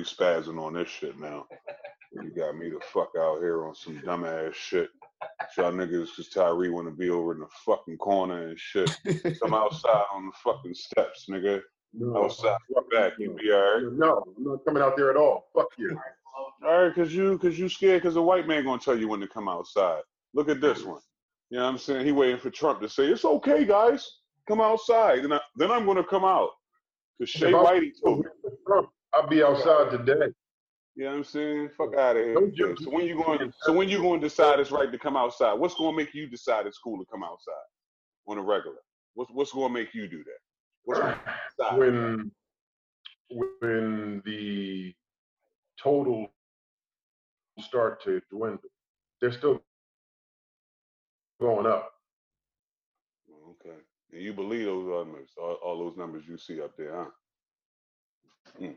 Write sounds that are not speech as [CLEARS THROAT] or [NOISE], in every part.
really spazzing on this shit now. You got me the fuck out here on some dumbass shit. Y'all niggas, cause Tyree want to be over in the fucking corner and shit. Come outside on the fucking steps, nigga. No, Outside, fuck back, you be alright. No, I'm not coming out there at all. Fuck you. All right, cause you, cause you scared, cause a white man gonna tell you when to come outside. Look at this one. You know what I'm saying? He waiting for Trump to say it's okay, guys, come outside. Then I, then I'm gonna come out. Cause Shay Whitey told me. I'll be outside today. You know what I'm saying? Fuck out of here. Don't with you- this. So when you going? So when you going to decide it's right to come outside? What's going to make you decide it's cool to come outside on a regular? What's What's going to make you do that? What's? [CLEARS THROAT] When when the totals start to dwindle, they're still going up. Okay. And you believe those numbers, all, all those numbers you see up there, huh? Mm.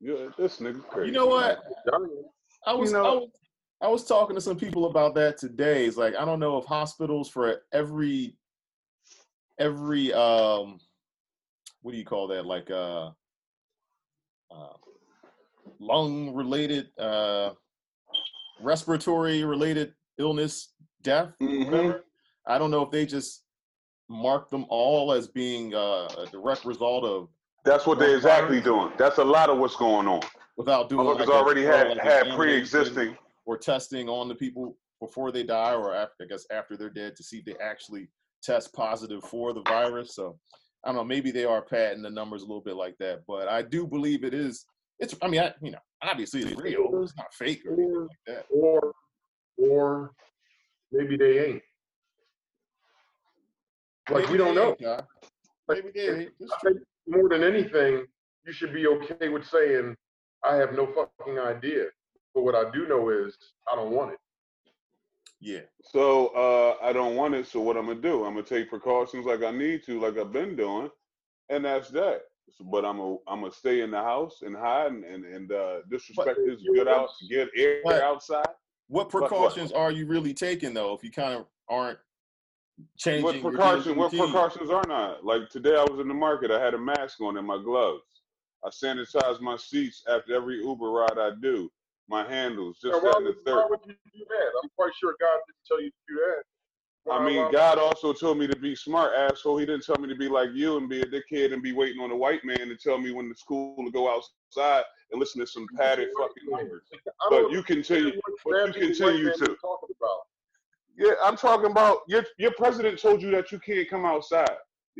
Yeah, this nigga crazy. You know what? I was, know- I was I was talking to some people about that today. It's like I don't know if hospitals for every every um what do you call that like uh, uh lung related uh respiratory related illness death Mhm. whatever. I don't know if they just mark them all as being uh, a direct result of That's what they're exactly doing. That's a lot of what's going on. without doing Motherfuckers like a already had like, had pre-existing. or testing on the people before they die or after, I guess after they're dead to see if they actually test positive for the virus. So I don't know, maybe they are padding the numbers a little bit like that, but I do believe it is. It's, I mean, I, you know, obviously it's real. It's not fake or anything like that. Or or maybe they ain't. Like Maybe we don't know. ain't, Maybe they ain't. It's true. Think more than anything, you should be okay with saying, I have no fucking idea. But what I do know is I don't want it. Yeah. So uh, I don't want it. So what I'm gonna do? I'm gonna take precautions like I need to, like I've been doing, and that's that. So, but I'm gonna I'm gonna stay in the house and hide and and, and uh, disrespect this good out, get air But- outside. What what? precautions are you really taking though? If you kind of aren't changing What precautions? What precautions are not? Like today, I was in the market. I had a mask on and my gloves. I sanitize my seats after every Uber ride I do. My handles, just Now, why, that and the would, third. why would you do that? I'm quite sure God didn't tell you to do that. I mean, why- God also told me to be smart, asshole. He didn't tell me to be like you and be a dickhead and be waiting on a white man to tell me when to school to go outside and listen to some padded fucking numbers. But you continue, but what you continue to. you're talking about. Yeah, I'm talking about your your president told you that you can't come outside,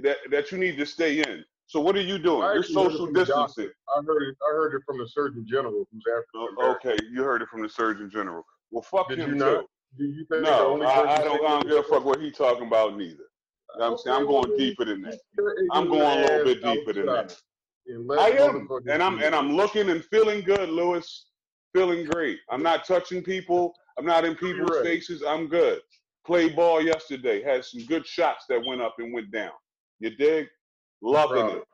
that that you need to stay in. So what are you doing? I You're actually heard it social from the doctor. distancing. I heard it. I heard it from the Surgeon General, who's African Oh, Okay, you heard it from the Surgeon General. Well, fuck Did him you not? Do you think the No, only I, I, don't. I don't give a fuck what he talking about neither. You know I'm saying I'm Okay, well, going deeper than that. I'm going a little bit deeper than that. I am, and I'm and. I'm looking and feeling good, Lewis. Feeling great. I'm not touching people. I'm not in people's right. faces. I'm good. Played ball yesterday. Had some good shots that went up and went down. You dig? Loving Proud it.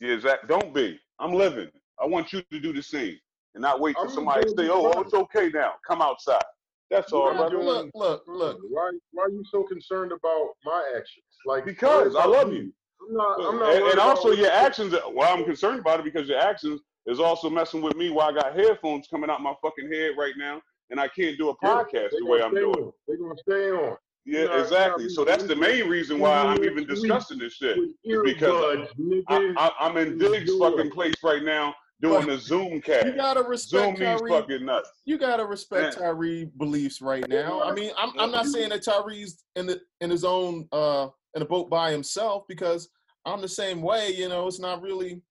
Yeah, Zach. Don't be. I'm living. I want you to do the same and not wait for I'm somebody to say, "Oh, oh, it's okay now. Come outside." That's all, I'm Look, look, look, look. Why why are you so concerned about my actions? Like Because I love me. you. I'm not. I'm not. and, and also your you actions. Well, I'm concerned about it because your actions is also messing with me while I got headphones coming out my fucking head right now, and I can't do a podcast the way I'm doing. They're gonna stay on. Yeah, exactly. So that's the main reason why I'm even discussing this shit. Because I, I'm in You Diggs' fucking place right now doing a Zoom cast. You gotta respect these Tyree. fucking nuts. You gotta respect Man. Tyree beliefs right now. I mean, I'm I'm not saying that Tyree's in the in his own uh in a boat by himself because I'm the same way. You know, it's not really.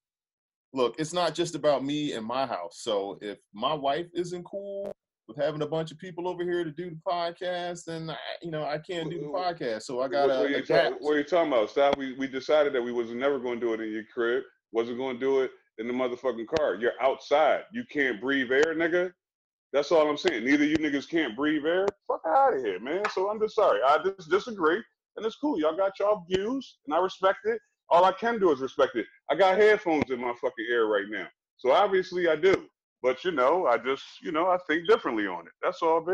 Look, it's not just about me and my house. So if my wife isn't cool with having a bunch of people over here to do the podcast, and I, you know I can't do the podcast. So I gotta what, are you adapt. what are you talking about? Stop. We, we decided that we was never going to do it in your crib. Wasn't going to do it in the motherfucking car. You're outside. You can't breathe air, nigga. That's all I'm saying. Neither you niggas can't breathe air. Fuck out of here, man. So I'm just sorry. I just disagree, and it's cool. Y'all got y'all views, and I respect it. All I can do is respect it. I got headphones in my fucking ear right now, so obviously I do. But you know, I just you know I think differently on it. That's all, B.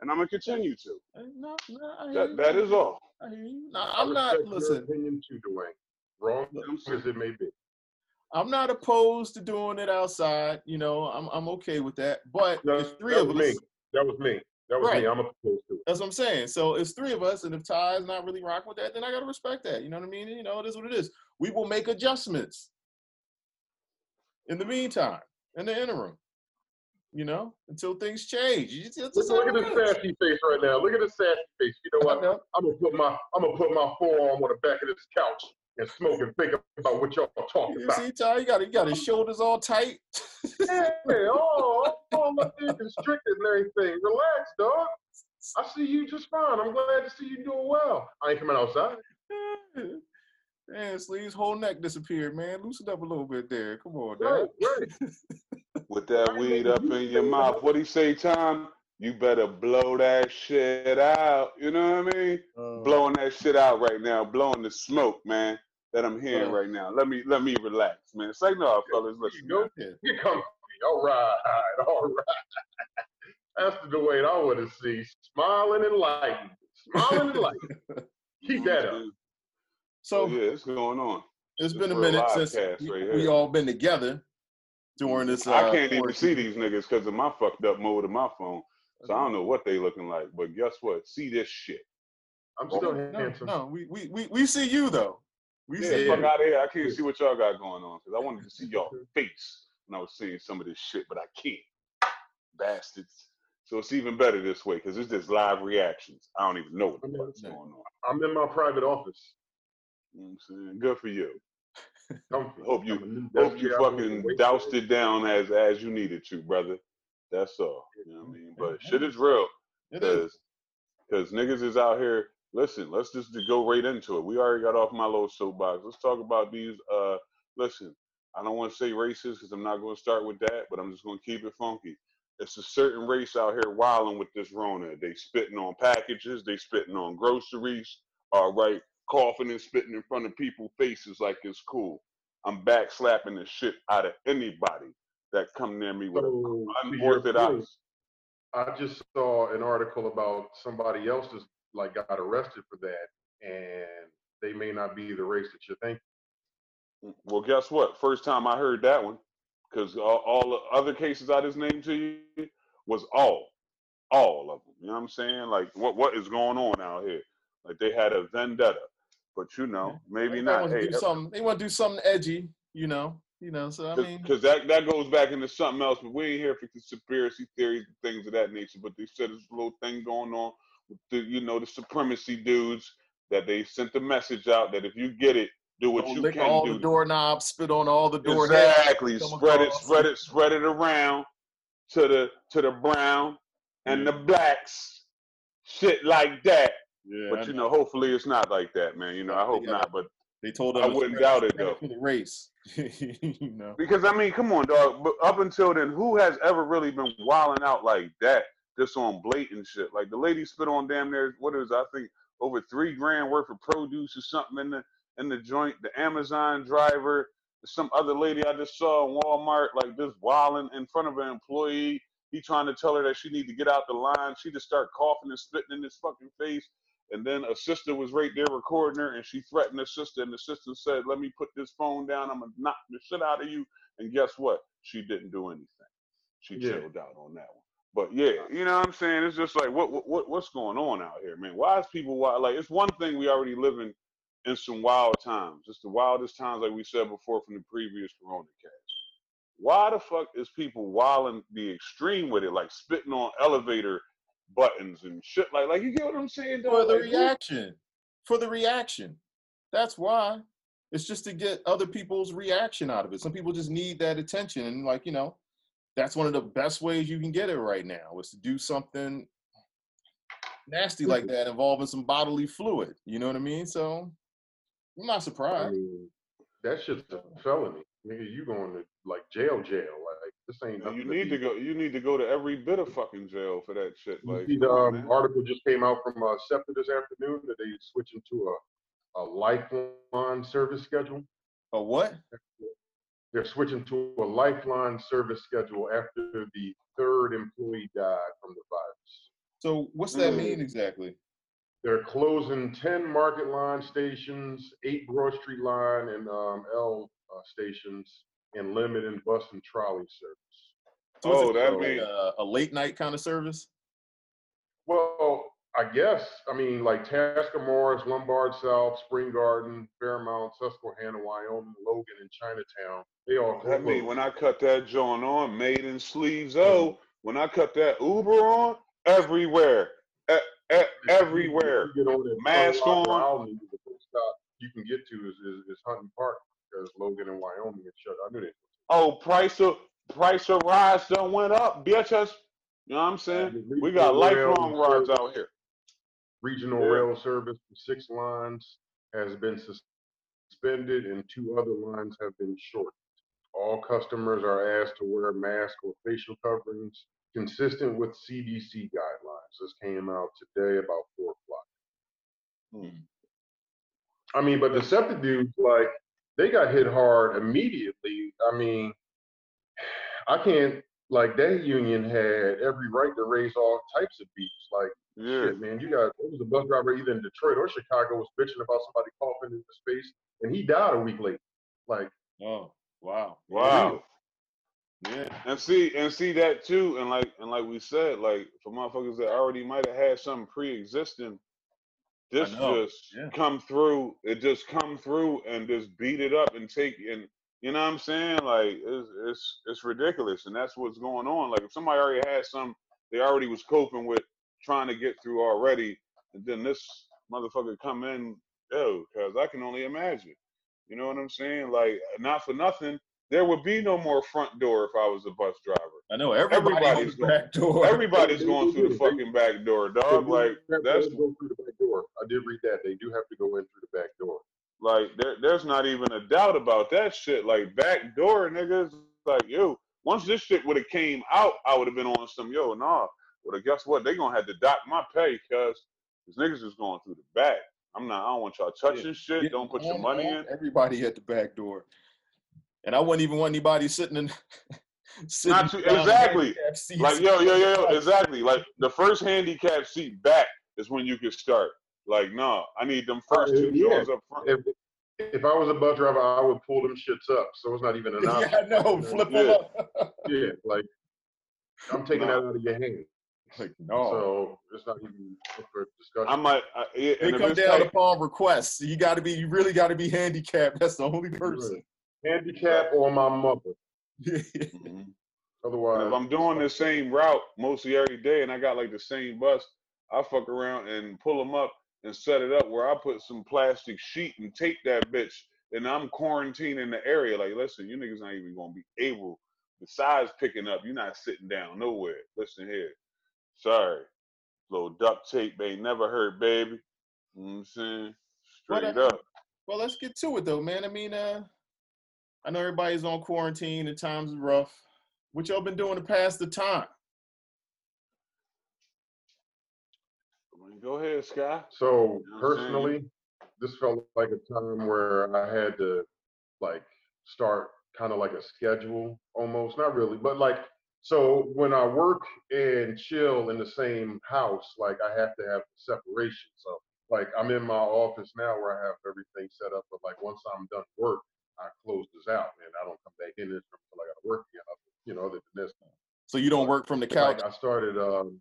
And I'm gonna continue to. No, no, That that is all. I hear you. No, I I'm not. Listen, opinion too, Dwayne. Wrong as it may be. I'm not opposed to doing it outside. You know, I'm I'm okay with that. But No, it's three that of was us. me. That was me. That was Right. me. I'm opposed to it. That's what I'm saying. So it's three of us, and if Ty is not really rocking with that, then I gotta respect that. You know what I mean? You know, it is what it is. We will make adjustments in the meantime, in the interim. You know, until things change. You just, Look, look at this sassy face right now. Look at this sassy face. You know what? know. I'm gonna put my I'm gonna put my forearm on the back of this couch and smoke and think about what y'all talking You about. see, Ty, you got you got his shoulders all tight. Hey, oh, oh, look, you're constricted and everything. Relax, dog. I see you just fine. I'm glad to see you doing well. I ain't coming outside. [LAUGHS] Man, Sleeve's whole neck disappeared, man. Loosen up a little bit there. Come on, Right, Dad. right. [LAUGHS] With that weed up in your mouth. What do you say, Tom? You better blow that shit out. You know what I mean? Uh, Blowing that shit out right now, blowing the smoke, man, that I'm hearing Uh. right now. Let me let me relax, man. Say no, fellas. Listen, go. man. yeah. Get. All right, all right. [LAUGHS] That's the way I want to see. Smiling and lighting. Smiling and lighting. [LAUGHS] Keep that up. So Oh, yeah, it's going on. it's been a minute since we, right we all been together during this. Uh, I can't even quarantine. see these niggas because of my fucked up mode of my phone. So I don't know what they looking like. But guess what? See this shit. I'm still No, handsome. no, we, we we we see you though. We Yeah, see fuck out of here. I can't see what y'all got going on because I wanted to see y'all [LAUGHS] face when I was seeing some of this shit, but I can't. Bastards. So it's even better this way because it's just live reactions. I don't even know what the fuck's going on. I'm in my private office. You know what I'm saying? Good for you. Hope you- I'm a new Hope you fucking doused it down as as you needed to, brother. That's all. You know what I mean? But shit is real. It is. Cause, cause niggas is out here. Listen, let's just go right into it. We already got off my little soapbox. Let's talk about these. Uh, listen, I don't want to say racist because I'm not going to start with that, but I'm just going to keep it funky. It's a certain race out here wilding with this Rona. They spitting on packages. They spitting on groceries. All right, coughing and spitting in front of people's faces like it's cool. I'm back slapping the shit out of anybody that come near me with So, unorthodox. I just saw an article about somebody else just like got arrested for that, and they may not be the race that you think. Mm, well, guess what? First time I heard that one, because all, all the other cases I just named to you was all, all of them. You know what I'm saying? Like, what what is going on out here? Like they had a vendetta, but you know, maybe They not. want to Hey, do uh, something. They want to do something edgy. You know. You know. So I mean, because that that goes back into something else. But we ain't here for conspiracy theories and things of that nature. But they said there's a little thing going on with the you know the supremacy dudes that they sent the message out that if you get it, do what don't you lick can all do. the doorknobs, spit on all the door. Exactly. come Spread it, spread it, spread it around to the to the brown and the blacks. Shit like that. Yeah, But I you know, hopefully it's not like that, man. You know, I hope Yeah. not. But they told us I wouldn't doubt it, though. for the race. [LAUGHS] you know. because I mean, come on, dog. But up until then, who has ever really been wilding out like that, just on blatant shit? Like the lady spit on damn near what is I think over three grand worth of produce or something in the in the joint. The Amazon driver, some other lady I just saw in Walmart, like just wilding in front of an employee. He trying to tell her that she need to get out the line. She just start coughing and spitting in his fucking face. And then a sister was right there recording her, and she threatened her sister. And the sister said, "Let me put this phone down. I'm gonna knock the shit out of you." And guess what? She didn't do anything. She Yeah. chilled out on that one. But yeah, you know what I'm saying? It's just like what what what's going on out here, man? Why is people wild? Like it's one thing we already living in some wild times. It's the wildest times, like we said before from the previous Corona cast. Why the fuck is people wilding the extreme with it, like spitting on elevator buttons and shit like like you get what I'm saying? For the Like, reaction. For the reaction. That's why. It's just to get other people's reaction out of it. Some people just need that attention. And like, you know, that's one of the best ways you can get it right now is to do something nasty like mm-hmm. that involving some bodily fluid. You know what I mean? So I'm not I surprised. mean, that shit's a felony. Nigga, you going to like jail, jail. Like this ain't. You need to go. You need to go to every bit of fucking jail for that shit. You Like, see the um, article just came out from uh, SEPTA this afternoon that they switching to a, a lifeline service schedule. A what? They're switching to a lifeline service schedule after the third employee died from the virus. So what's that Mm. mean exactly? They're closing 10 market line stations, eight grocery line, and um, L uh, stations and limiting bus and trolley service. So Oh, it that like mean- a, a late night kind of service. Well, I guess I mean like Tasker Morris, Lombard South, Spring Garden, Fairmount, Susquehanna, Wyoming, Logan, and Chinatown. They all That mean closed. when I cut that joint on, made in sleeves. Oh, when I cut that Uber on, everywhere, e- e- everywhere. You get on that Mask on. Olney, the first stop you can get to is, is, is Hunting Park because Logan and Wyoming is shut. I knew that. Oh, price of price of rides done went up, bitches. You know what I'm saying? We got lifelong rides out here. Regional Yeah. rail service for six lines has been suspended and two other lines have been shortened. All customers are asked to wear masks or facial coverings consistent with CDC guidelines. This came out today about four o'clock. Hmm. I mean, but the SEPTA dudes, like, they got hit hard immediately. I mean, I can't, like, that union had every right to raise all types of beefs. Like, Yeah. shit, man, you got, it was a bus driver either in Detroit or Chicago was bitching about somebody coughing into space, and he died a week later. Like, Oh, wow. Wow. Yeah. And see, and see that too, and like, and like we said, like for motherfuckers that already might have had something pre-existing, this just yeah. come through. It just come through and just beat it up and take and you know what I'm saying? Like it's it's it's ridiculous, and that's what's going on. Like if somebody already had some, they already was coping with trying to get through already, and then this motherfucker come in, yo, because I can only imagine. You know what I'm saying? Like not for nothing there would be no more front door if I was a bus driver. I know everybody Everybody's going- back door. Everybody's going through the fucking back door, dog. Like that's go through the back door. I did read that. They do have to go in through the back door. like there, there's not even a doubt about that shit. Like back door, niggas. Like yo, once this shit would have came out, I would have been on some yo, nah. But guess what? They gonna have to dock my pay because these niggas is going through the back. I'm not. I don't want y'all touching shit. Yeah, Don't put your money in. Everybody at the back door. And I wouldn't even want anybody sitting in [LAUGHS] sitting Not to- down in exactly. seats. Like yo, yo, yo, yo, [LAUGHS] exactly. Like the first handicap seat back is when you can start. Like no, I need them oh, first two yeah. doors up front. If if I was a bus driver, I would pull them shits up. So it's not even an [LAUGHS] option. yeah, I know. Flip them Yeah. up. Yeah, like I'm taking No. that out of your hands. like, no. So it's not even for discussion. I might. I, yeah, they and come down tight- upon request. You got to be. You really got to be handicapped. That's the only person. Handicap or my mother. Mhm. Otherwise, And if I'm doing the same route mostly every day and I got like the same bus, I fuck around and pull them up and set it up where I put some plastic sheet and tape that bitch and I'm quarantining the area. Like, listen, you niggas not even gonna be able. Besides picking up, you're not sitting down nowhere. Listen here, sorry, little duct tape ain't never hurt, baby. You know what I'm saying? What, Straight uh, up. Well, let's get to it though, man. I mean, uh, I know everybody's on quarantine and times are rough. What y'all been doing to pass the time? Go ahead, Sky. So You know what I'm saying? personally, this felt like a time where I had to like start kind of like a schedule almost, not really, but like so when I work and chill in the same house, like I have to have separation. So like I'm in my office now where I have everything set up, but like once I'm done work, I close this out and I don't come back in this until I got to work again. You know, other than this. So you don't work from the couch. Like I started. Um,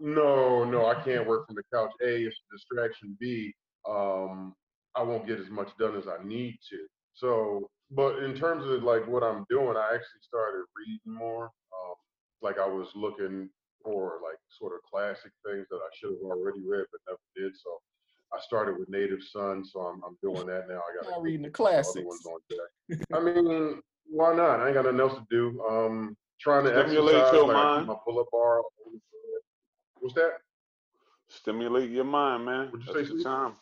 no, no, I can't work from the couch. A, it's a distraction. B, um, I won't get as much done as I need to. So, but in terms of like what I'm doing, I actually started reading more. Um, like I was looking for like sort of classic things that I should have already read but never did. So I started with Native Son, so I'm I'm doing that now. I got Not reading the classics. on. I mean, why not? I ain't got nothing else to do. Um, trying to Stimulate exercise. your like mind. my pull-up bar. What's that? Stimulate your mind, man. What'd you That's say, the time.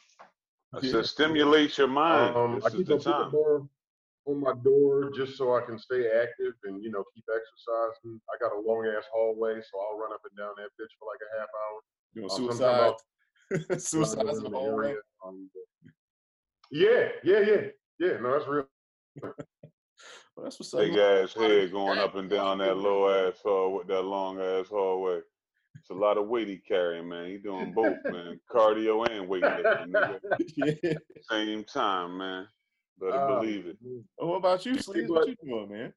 I Yeah. said stimulate your mind. Um, I this is keep the my pull-up time. bar on my door just so I can stay active and you know keep exercising. I got a long ass hallway, so I'll run up and down that bitch for like a half hour. Doing Um, suicide. I'll [LAUGHS] Suicide run in in the the hallway. yeah, yeah, yeah, yeah. No, that's real. Well, that's what's up. Big man. ass head going up and down that low ass hall with that long ass hallway. It's a lot of weight he carrying, man. He doing both, man. [LAUGHS] Cardio and weightlifting, nigga. [LAUGHS] yeah. Same time, man. Better Ah, believe it. Oh, what about you, Sleeves? What you doing, man?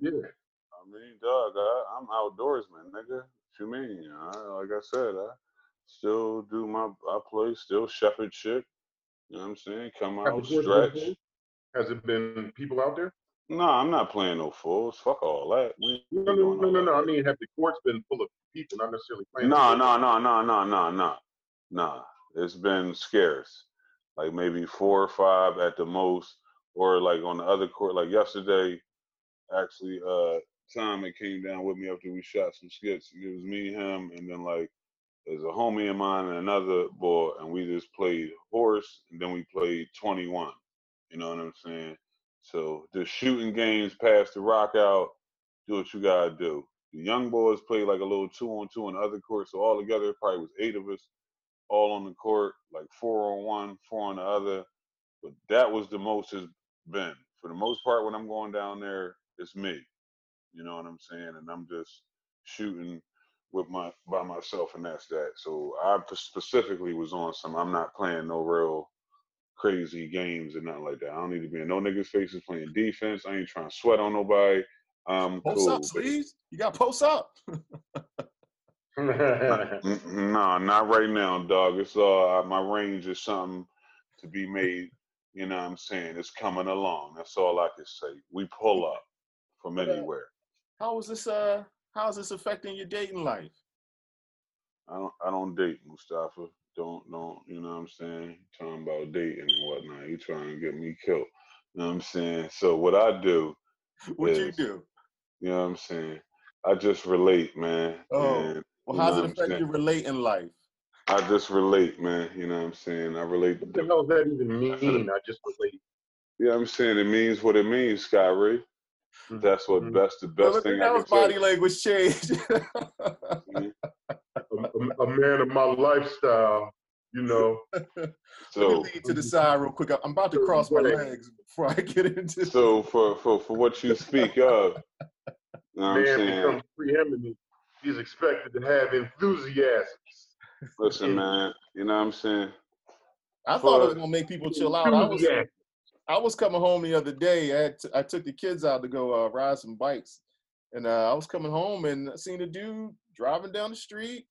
Yeah. I mean, dog, I, I'm outdoorsman, nigga. What you mean? I, like I said, I still do my, I play, still shepherd shit. You know what I'm saying? Come out, stretch. Has it been people out there? No, I'm not playing no fools. Fuck all that. We No, no, no, no, no. I mean, have the courts been full of people, not necessarily playing? No, no, no, no, no, no, no, no. It's been scarce. Like maybe four or five at the most, or like on the other court. Like yesterday, actually, uh, Tom came down with me after we shot some skits. It was me, him, and then like there's a homie of mine and another boy, and we just played horse, and then we played 21. You know what I'm saying? So just shooting games, pass the rock out, do what you gotta do. The young boys played like a little two on two on the other court, so all together it probably was eight of us, all on the court, like four on one, four on the other. But that was the most has been. For the most part, when I'm going down there, it's me. You know what I'm saying? And I'm just shooting with my by myself, and that's that. So I specifically was on some. I'm not playing no real crazy games and nothing like that. I don't need to be in no niggas' faces playing defense. I ain't trying to sweat on nobody. I'm Post cool. up, but- You got post up. [LAUGHS] No, not right now, dog. It's uh my range is something to be made. You know what I'm saying? It's coming along. That's all I can say. We pull up from anywhere. How was this? Uh, how is this affecting your dating life? I don't I don't date Mustafa. Don't don't you know what I'm saying? Talking about dating and whatnot. You trying to get me killed. You know what I'm saying? So what I do, [LAUGHS] What you do? you know what I'm saying? I just relate, man. Oh. And Well, You how's it what I'm affect saying? your relating life? I just relate, man. You know what I'm saying? I relate what the hell does that even mean? I just relate. Yeah, I'm saying it means what it means, Sky Ray. Mhm. That's what Mhm. best the best look at thing I how can body say. language changed. A, a- a man of my lifestyle, you know. [LAUGHS] Let me So lean to the side real quick. I'm about to cross my legs before I get into. so for for for what you speak of, you know what I'm man saying? becomes preeminent. He's expected to have enthusiasm. Listen, man, you know what I'm saying? I thought it was gonna make people chill out. I was Enthusiasm. I was coming home the other day. I had t- I took the kids out to go uh, ride some bikes, and uh, I was coming home and I seen a dude driving down the street,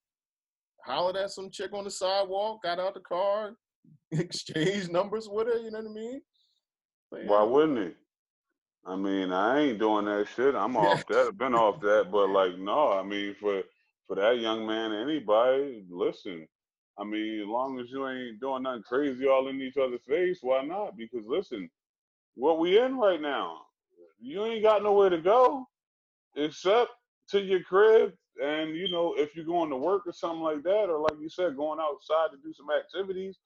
hollered at some chick on the sidewalk, got out the car, [LAUGHS] exchanged numbers with her. You know what I mean? But, Why wouldn't he? I mean, I ain't doing that shit. I'm off [LAUGHS] that. I've been off that. But like, no, I mean, for for that young man, anybody, listen. I mean, as long as you ain't doing nothing crazy all in each other's face, why not? Because listen, what we in right now, you ain't got nowhere to go except to your crib. And you know, if you're going to work or something like that, or like you said, going outside to do some activities,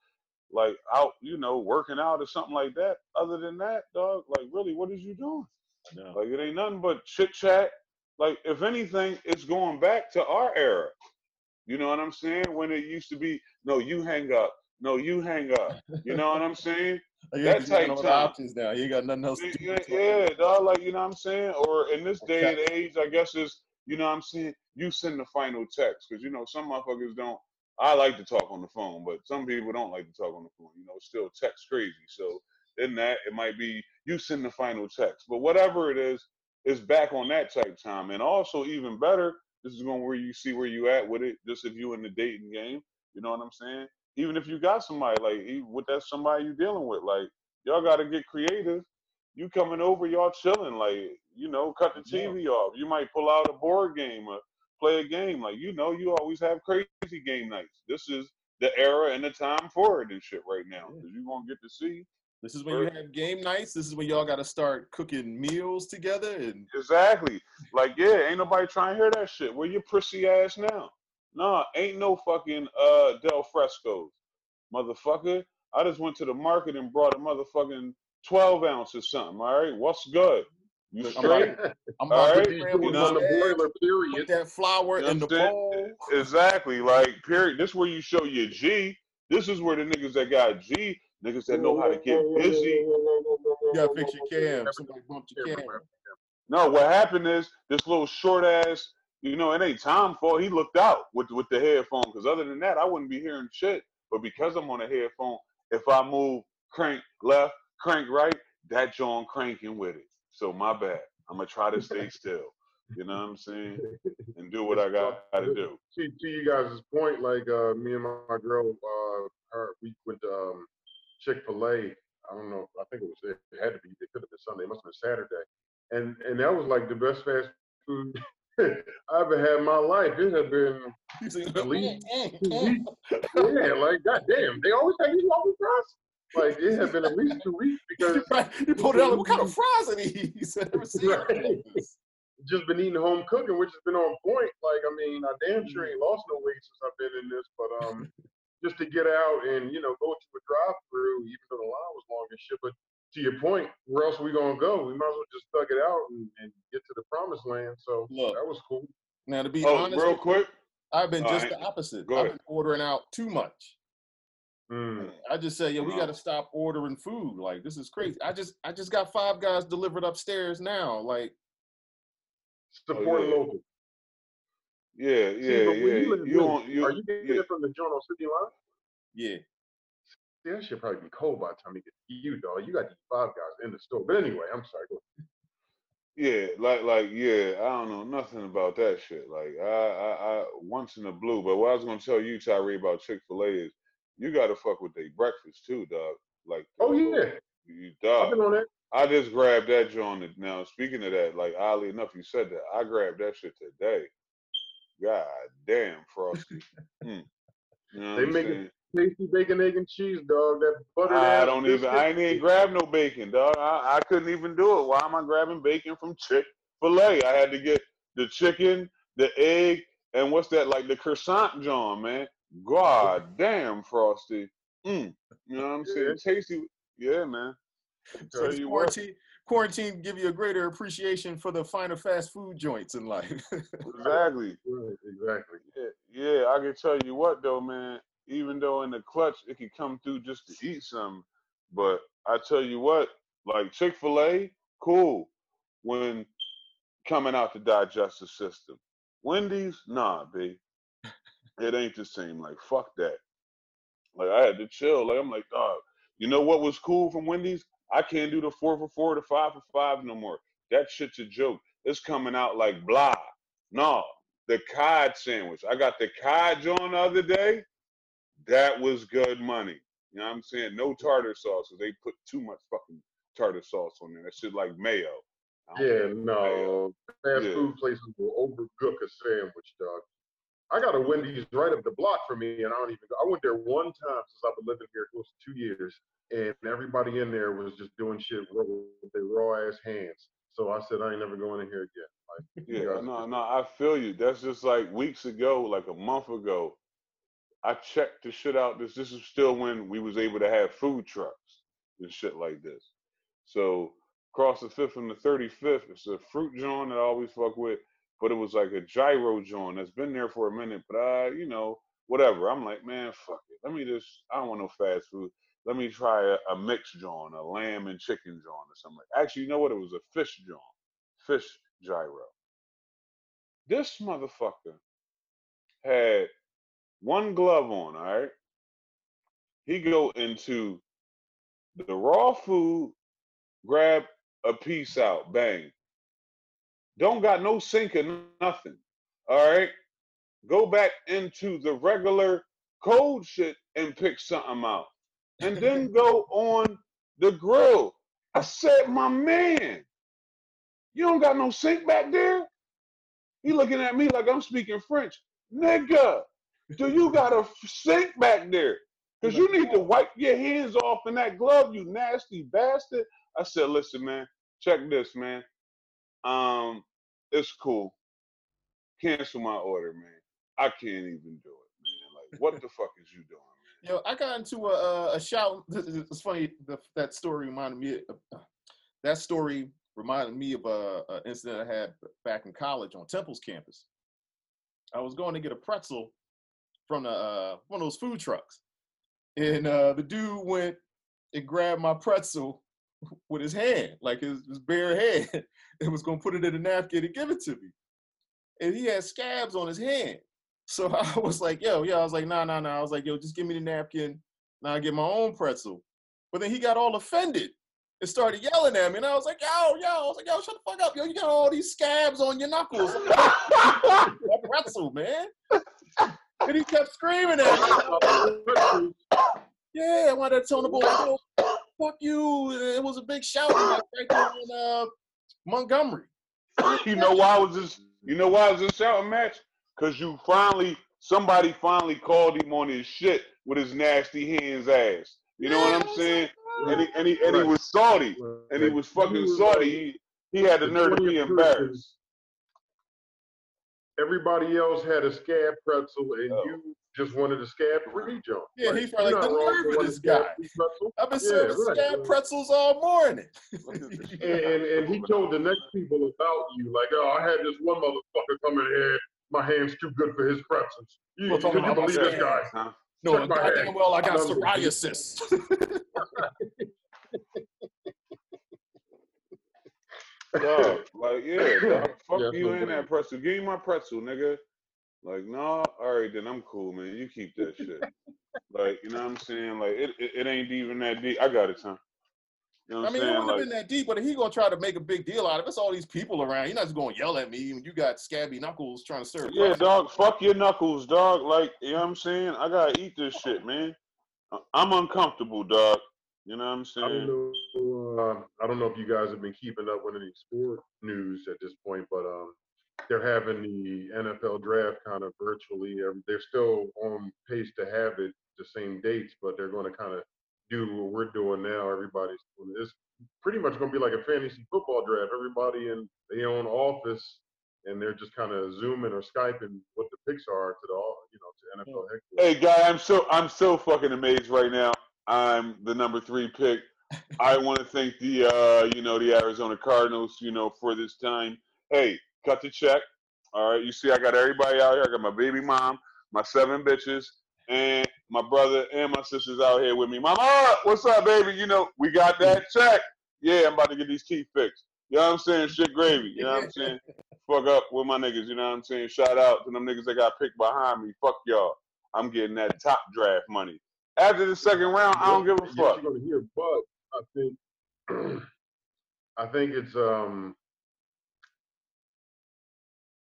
like out, you know, working out or something like that. Other than that, dog, like really, what is you doing? No. Like it ain't nothing but chit chat. Like if anything, it's going back to our era. You know what I'm saying? When it used to be, no, you hang up. No, you hang up. You know what I'm saying? [LAUGHS] You that type time. options now. You got nothing else to do. Yeah, dog. Like you know what I'm saying? Or in this day and age, I guess is you know what I'm saying. You send the final text because you know some motherfuckers don't. I like to talk on the phone, but some people don't like to talk on the phone. You know, still text crazy. So in that, it might be you send the final text, but whatever it is, it's back on that type time. And also, even better, this is going where you see where you at with it. Just if you in the dating game, you know what I'm saying? Even if you got somebody like with that somebody you dealing with, like y'all got to get creative. You coming over, y'all chilling, like you know, cut the Yeah. TV off. You might pull out a board game or play a game, like you know, you always have crazy game nights. This is the era and the time for it and shit right now, Yeah. because you gonna get to see This is when you have game nights. This is when y'all got to start cooking meals together. And exactly. Like yeah, ain't nobody trying to hear that shit. Where your prissy ass now? Nah, ain't no fucking uh Del Fresco's, motherfucker. I just went to the market and brought a motherfucking twelve ounce or something. All right, what's good? You I'm straight? I'm All about right, to doing know, on the boiler, put period. that flour You in the bowl. Exactly. Like, period. This is where you show your G. This is where the niggas that got G, niggas that know how to get busy. You gotta fix your cam. Somebody bumped your cam. No, what happened is this little short ass, you know, it ain't Tom fault. He looked out with with the headphone. Cause other than that, I wouldn't be hearing shit. But because I'm on a headphone, if I move crank left, crank right, that John cranking with it. So my bad. I'm gonna try to stay [LAUGHS] still. You know what I'm saying? [LAUGHS] And do what I got to do. To, to you guys' point, like uh, me and my, my girl, uh, her, we went to um, Chick Fil A. I don't know. I think it was it had to be. It could have been Sunday. It must have been Saturday. And and that was like the best fast food [LAUGHS] I ever had in my life. It had been at least [LAUGHS] eh, eh, two weeks. Eh. Yeah, like goddamn, they always have these waffle fries. Like it had been at least two weeks because [LAUGHS] right. You pulled it out. Like, what kind of fries are these? I've never seen Right. just been eating home cooking, which has been on point. Like, I mean, I damn sure mm. ain't lost no weight since I've been in this, but um, just to get out and you know go to a drive-through, even though the line was long and shit. But to your point, where else are we gonna go? We might as well just thug it out and, and get to the promised land. So Look. that was cool. Now, to be Oh, honest, real quick. I've been All just right. the opposite. Go I've ahead. been ordering out too much. Mm. I just say, yeah, we got to stop ordering food. Like this is crazy. I just, I just got five guys delivered upstairs now. Like, Support Oh, yeah. local. Yeah, yeah, when yeah. you You on you? Are you getting yeah. it from the joint on City Line? yeah, See, that should probably be cold by the time you get to you, dog. You got these five guys in the store. But anyway, I'm sorry. Yeah, like like yeah, I don't know nothing about that shit. Like I I, I once in a blue, but what I was gonna tell you, Tyree, about Chick Fil A is you gotta fuck with their breakfast too, dog. Like Oh yeah, you I've dog. been on that. I just grabbed that joint. Now speaking of that, like oddly enough, you said that I grabbed that shit today. God damn, Frosty. [LAUGHS] Mm. You know They what I'm make it? Tasty bacon, egg, and cheese, dog. That butter. I don't even. I ain't even grab no bacon, dog. I, I couldn't even do it. Why am I grabbing bacon from Chick Fil A? I had to get the chicken, the egg, and what's that? Like the croissant, John, man. God [LAUGHS] damn, Frosty. Mm. You know what I'm saying? Tasty. Yeah, man. Tell you quarantine, quarantine give you a greater appreciation for the finer fast food joints in life. [LAUGHS] Exactly. Right, exactly. Yeah, yeah, I can tell you what though, man. Even though in the clutch it can come through just to eat something, but I tell you what, like Chick Fil A, cool. When coming out the digestive system, Wendy's, nah, b. It ain't the same. Like fuck that. Like I had to chill. Like I'm like, dog. You know what was cool from Wendy's? I can't do the four for four, the five for five no more. That shit's a joke. It's coming out like blah. No, the cod sandwich. I got the cod joint the other day. That was good money. You know what I'm saying? No tartar sauce. They put too much fucking tartar sauce on there. That shit like mayo. Yeah, no. Fast Yeah. food places will overcook a sandwich, dog. I got a Wendy's right up the block from me, and I don't even. Go. I went there one time since I've been living here close to two years, and everybody in there was just doing shit with their raw ass hands. So I said I ain't never going in here again. Like, Yeah, guys- no, no, I feel you. That's just like weeks ago, like a month ago. I checked the shit out. This this is still when we was able to have food trucks and shit like this. So across the fifth and the thirty fifth, it's a fruit joint that I always fuck with, but it was like a gyro joint that's been there for a minute. But I, you know, whatever. I'm like, man, fuck it. Let me just. I don't want no fast food. Let me try a, a mixed joint, a lamb and chicken joint or something. Actually, you know what? It was a fish joint, fish gyro this motherfucker had one glove on, all right? He go into the raw food, grab a piece out, bang. Don't got no sink or nothing, all right? Go back into the regular cold shit and pick something out. And then [LAUGHS] go on the grill. I said, my man, you don't got no sink back there? He looking at me like I'm speaking French. Nigga, do you got a sink back there? Because you need to wipe your hands off in that glove, you nasty bastard. I said, listen, man, check this, man. Um, it's cool. Cancel my order, man. I can't even do it, man. Like, what the fuck is you doing, man? Yo, I got into a, a, shout. [LAUGHS] It's funny the, that story reminded me. Of, uh, that story reminded me of a, a incident I had back in college on Temple's campus. I was going to get a pretzel from the, uh, one of those food trucks, and uh, the dude went and grabbed my pretzel with his hand, like his, his bare hand, [LAUGHS] and was to put it in a napkin and give it to me. And he had scabs on his hand. So [LAUGHS] I was like, yo, yo, I was like, nah, nah, nah. I was like, yo, just give me the napkin. Now I get my own pretzel. But then he got all offended. and started yelling at me. And I was like, yo, yo, I was like, yo, shut the fuck up, yo. You got all these scabs on your knuckles. [LAUGHS] pretzel, man. And he kept screaming at me. Yeah, I wanted to tell the boy, fuck you. It was a big shout right there in uh, Montgomery. [LAUGHS] you know why I was this? You know why I was this shouting match? Cause you finally, somebody finally called him on his shit with his nasty hands ass. You know what I'm saying? And he and he and he was salty, and he was fucking salty. He, he had the the nerve to be embarrassed. Everybody else had a scab pretzel, and Oh. you just wanted a scab for free joint. Yeah, Like, he's probably like, the nerve of this guy. I've been Yeah, serving right, scab right. pretzels all morning. [LAUGHS] [LAUGHS] And, and and he told the next people about you, like, oh, I had this one motherfucker come in here, my hand's too good for his pretzels. You, Well, could talking you about believe my this guy? Huh? no, Check my goddamn well, I got I'm gonna beat- psoriasis. [LAUGHS] Dog, like, yeah, dog, fuck Yeah, you in that pretzel. Give me my pretzel, nigga. Like, no, all right, then I'm cool, man. You keep that shit. like, you know what I'm saying? Like, it, it, it ain't even that deep. I got it, son. You know what I I'm mean, it wouldn't have been that deep, but he gonna try to make a big deal out of it, it's all these people around. You're not just gonna yell at me when you got scabby knuckles trying to serve. yeah, pretzels. dog, fuck your knuckles, dog. Like, you know what I'm saying? I gotta eat this shit, man. I- I'm uncomfortable, dog. You know what I'm saying? I don't saying? know. Uh, I don't know if you guys have been keeping up with any sport news at this point, but um, they're having the NFL draft kind of virtually. Um, They're still on pace to have it the same dates, but they're going to kind of do what we're doing now. Everybody's doing it's pretty much going to be like a fantasy football draft. Everybody in their own office, and they're just kind of zooming or skyping what the picks are to the all- you know to NFL headquarters. Hey, guy, I'm so I'm so fucking amazed right now. I'm the number three pick. [LAUGHS] I want to thank the uh, you know the Arizona Cardinals, you know, for this time. Hey, cut the check. All right, you see, I got everybody out here. I got my baby mom, my seven bitches, and my brother and my sisters out here with me. Mama, what's up, baby? You know, we got that check. Yeah, I'm about to get these teeth fixed. You know what I'm saying? Shit gravy. You know what I'm saying? [LAUGHS] Fuck up with my niggas. You know what I'm saying? Shout out to them niggas that got picked behind me. Fuck y'all. I'm getting that top draft money. After the second round, I don't give a fuck. You're gonna hear, but I think [CLEARS THROAT] I think it's um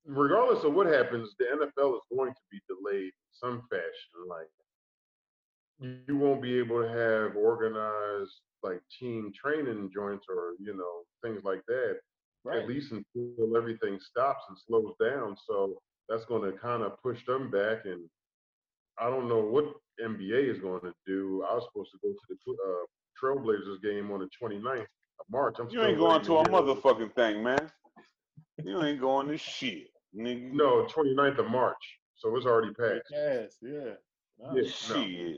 regardless of what happens, the NFL is going to be delayed in some fashion. Like you, won't be able to have organized like team training joints or you know things like that Right. at least until everything stops and slows down. So that's going to kind of push them back. And I don't know what NBA is going to do. I was supposed to go to the uh, Trailblazers game on the 29th of March. I'm You ain't going to a motherfucking thing, man. You ain't going to shit. No, 29th of March. So it's already passed. Yes, yeah. Nah. Yeah, no. Shit.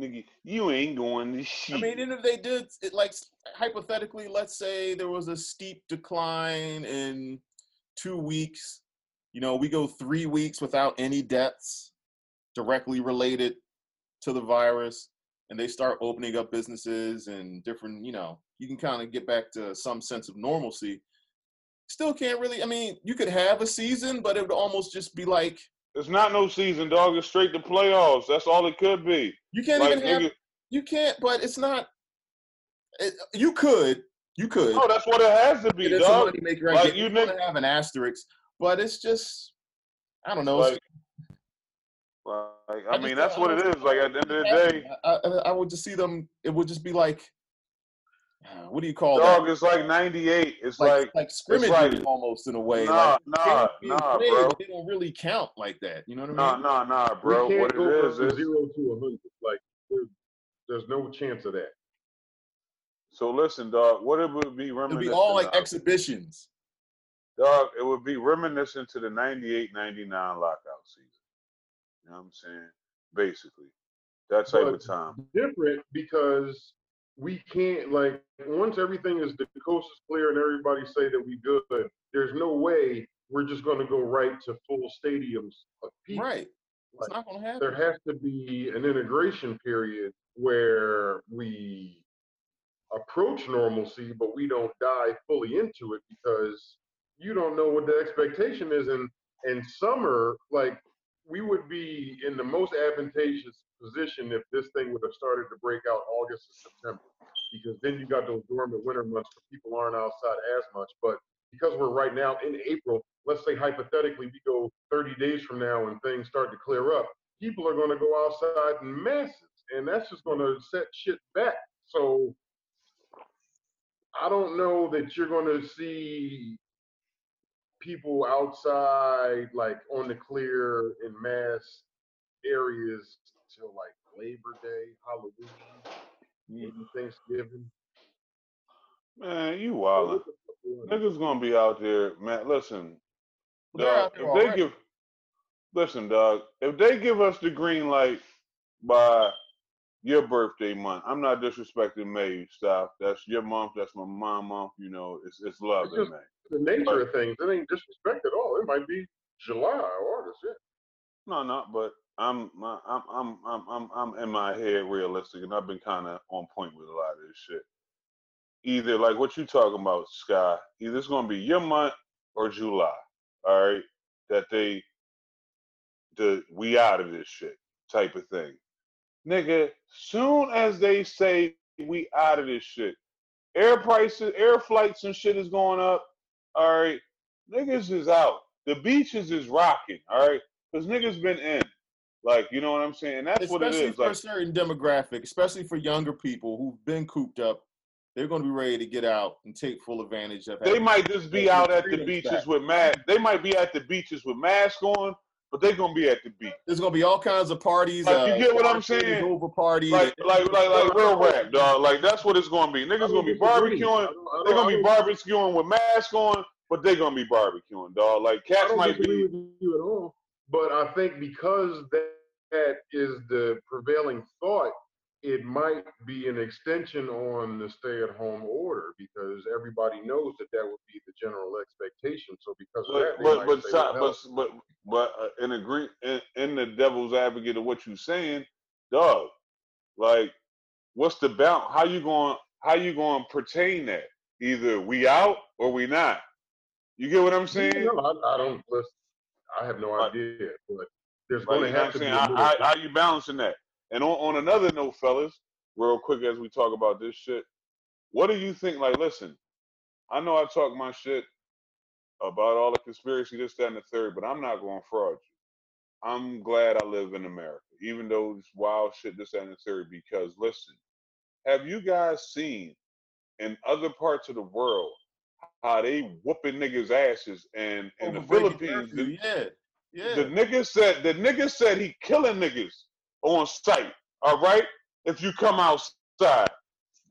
Nigga, you ain't going to shit. I mean, and if they did, it, like hypothetically, let's say there was a steep decline in two weeks. You know, we go three weeks without any deaths directly related to the virus, and they start opening up businesses and different. You know, you can kind of get back to some sense of normalcy. Still can't really. I mean, you could have a season, but it would almost just be like it's not no season, dog. It's straight to playoffs. That's all it could be. you can't Like, even have. nigga, You can't, but it's not. It, you could, you could. no, that's what it has to be, It is a dog. money maker. I Like, get you It's have an asterisk, but it's just I don't know. Like, like, I I mean, that's what don't it see is. Like at the end of the day, I, I, I would just see them. It would just be like, uh, what do you call that? dog, that? it's like '98. It's Like like, like scrimmage like- almost in a way. nah, like, nah, nah, bro. They don't really count like that. You know what I mean? nah, nah, nah, bro. we What can't go is from zero to a hundred. Like there's, there's no chance of that. so. Listen, dog. What it would be It'll reminiscent be all like of, exhibitions. dog. It would be reminiscent to the '98-'99 lockout season. You know what I'm saying? Basically, that type But- of time. different because we can't like once everything is the coast is clear and everybody say that we good there's no way we're just going to go right to full stadiums of people Right. It's not gonna happen. there has to be an integration period where we approach normalcy but we don't dive fully into it because you don't know what the expectation is and in summer like we would be in the most advantageous position if this thing would have started to break out August or September. because then you got those dormant winter months where people aren't outside as much. But because we're right now in April, let's say hypothetically we go 30 days from now and things start to clear up, people are going to go outside in masses, and that's just going to set shit back. So I don't know that you're going to see people outside like on the clear in mass areas till like Labor Day, Halloween, maybe Thanksgiving. Man, you wildin'. Niggas gonna be out there, man. Listen, dog, out if they already. give, listen, dog. If they give us the green light by your birthday month, I'm not disrespecting May. Stop. That's your month. That's my mom month. You know, it's it's love It's just- May. The nature of things, it ain't disrespect at all. It might be July or August. Yeah. No, not but I'm I'm I'm I'm I'm I'm in my head realistic, and I've been kind of on point with a lot of this shit. Either like what you talking about, Sky. Either it's gonna be your month or July. All right, that they the we out of this shit type of thing, nigga. Soon as they say we out of this shit, air prices, air flights and shit is going up. All right, niggas is out. The beaches is rocking. All right. Because niggas been in. Like, you know what I'm saying? That's what it especially is. for a certain demographic, especially for younger people who've been cooped up, they're going to be ready to get out and take full advantage of. It. They might just be out at the beaches back. with mask. They might be at the beaches with masks on, but they're gonna be at the beach. There's going to be all kinds of parties. Like, you uh, get what I'm saying? Over parties. Like, like, like, like real rap, dog. Like that's what it's gonna be. Niggas gonna be barbecuing. They're gonna be barbecuing with masks on, but they're gonna be barbecuing, dog. Like I cats don't might be. with you at all. But I think because that, that is the prevailing thought, it might be an extension on the stay-at-home order because everybody knows that that would be the general expectation. So because of that, But but but so- but but but uh, in agree in, in the devil's advocate of what you're saying, Doug, Like, what's the balance? How you going? How you going to pertain that? Either we out or we not. You get what I'm saying? No, I, I don't. Listen, I have no idea, but there's going to have to be. saying? a How, how, how you balancing that? And on, on another note, fellas, real quick as we talk about this shit, what do you think? Like, listen, I know I talk my shit about all the conspiracy, this, that, and the third, but I'm not going to fraud you. I'm glad I live in America, even though it's wild shit, this, that, and the third. Because listen, have you guys seen in other parts of the world how they whooping niggas' asses? And in the Philippines, the- Yeah. Yeah. the nigga said the nigga said he killing niggas on site. All right, if you come outside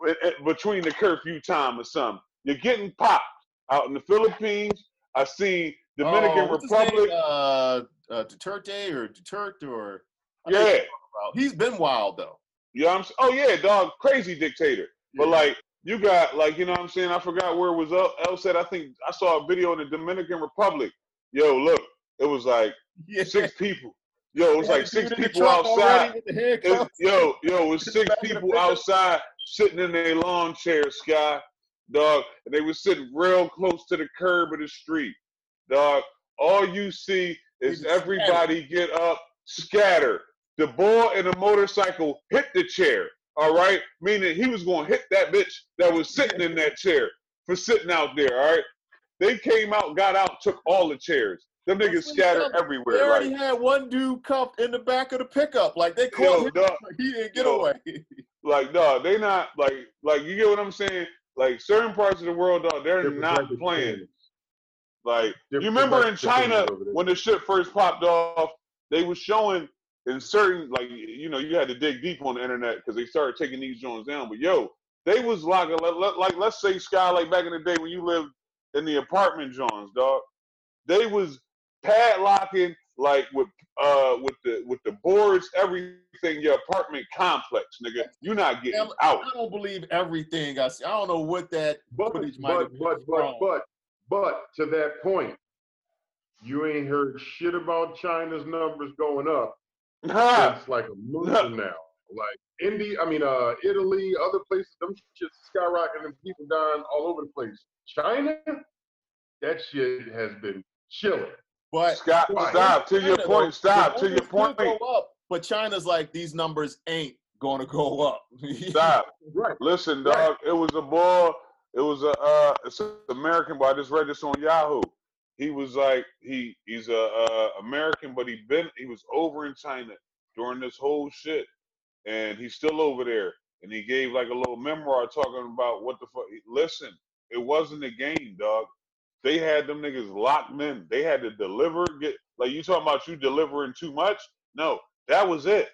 eh, eh, between the curfew time or something, you're getting popped out in the Philippines. I seen Dominican Oh, what's his name? Republic. Uh, uh, Duterte or Duterte or I yeah, you're talking about. He's been wild though. you know I'm saying? Oh yeah, dog, crazy dictator. But like you got like you know what I'm saying. I forgot where it was. El, El said I think I saw a video in the Dominican Republic. Yo, look, it was like [LAUGHS] yeah. six people. Yo, it was had like six people outside. already with the It's, handcuffs. yo, yo, it was [LAUGHS] six Back in the people outside sitting in their lawn chair, Sky, dog, and they were sitting real close to the curb of the street, dog. All you see is everybody get up, scatter. The boy in the motorcycle hit the chair, all right? Meaning he was going to hit that bitch that was sitting in that chair for sitting out there, all right? They came out, got out, took all the chairs. Them niggas That's scattered I'm- They already Like, had one dude cuffed in the back of the pickup. Like they caught yo, him. dog, [LAUGHS] He didn't get yo. away. Like, dog, they not like like you get what I'm saying? Like certain parts of the world, dog, they're Different not type playing. things. Like you remember in China things over there. when the shit first popped off, they was showing in certain like you know you had to dig deep on the internet because they started taking these joints down. But yo, they was like like, like let's say Sky like back in the day when you lived in the apartment joints, dog. They was padlocking like with uh with the with the boards, everything, your apartment complex, nigga. You're not getting Yeah, out. I don't believe everything I see. I don't know what that But footage might but have been but but wrong. but but to that point, you ain't heard shit about China's numbers going up Nah, since like a month now. Like India, I mean uh Italy, other places, them shit skyrocketing and people dying all over the place. China, that shit has been chilling. But Scott, Why? stop. To your point, though, stop. the To your point. Go up, but China's like these numbers ain't going to go up. [LAUGHS] Stop. Right. Listen, dog. Right. It was a ball. It was a uh, it's an American, but I just read this on Yahoo. He was like he he's a uh, American, but he been he was over in China during this whole shit, and he's still over there. And he gave like a little memoir talking about what the fuck. Listen, it wasn't a game, dog. They had them niggas locked in. They had to deliver. Get like you talking about you delivering too much. No, that was it,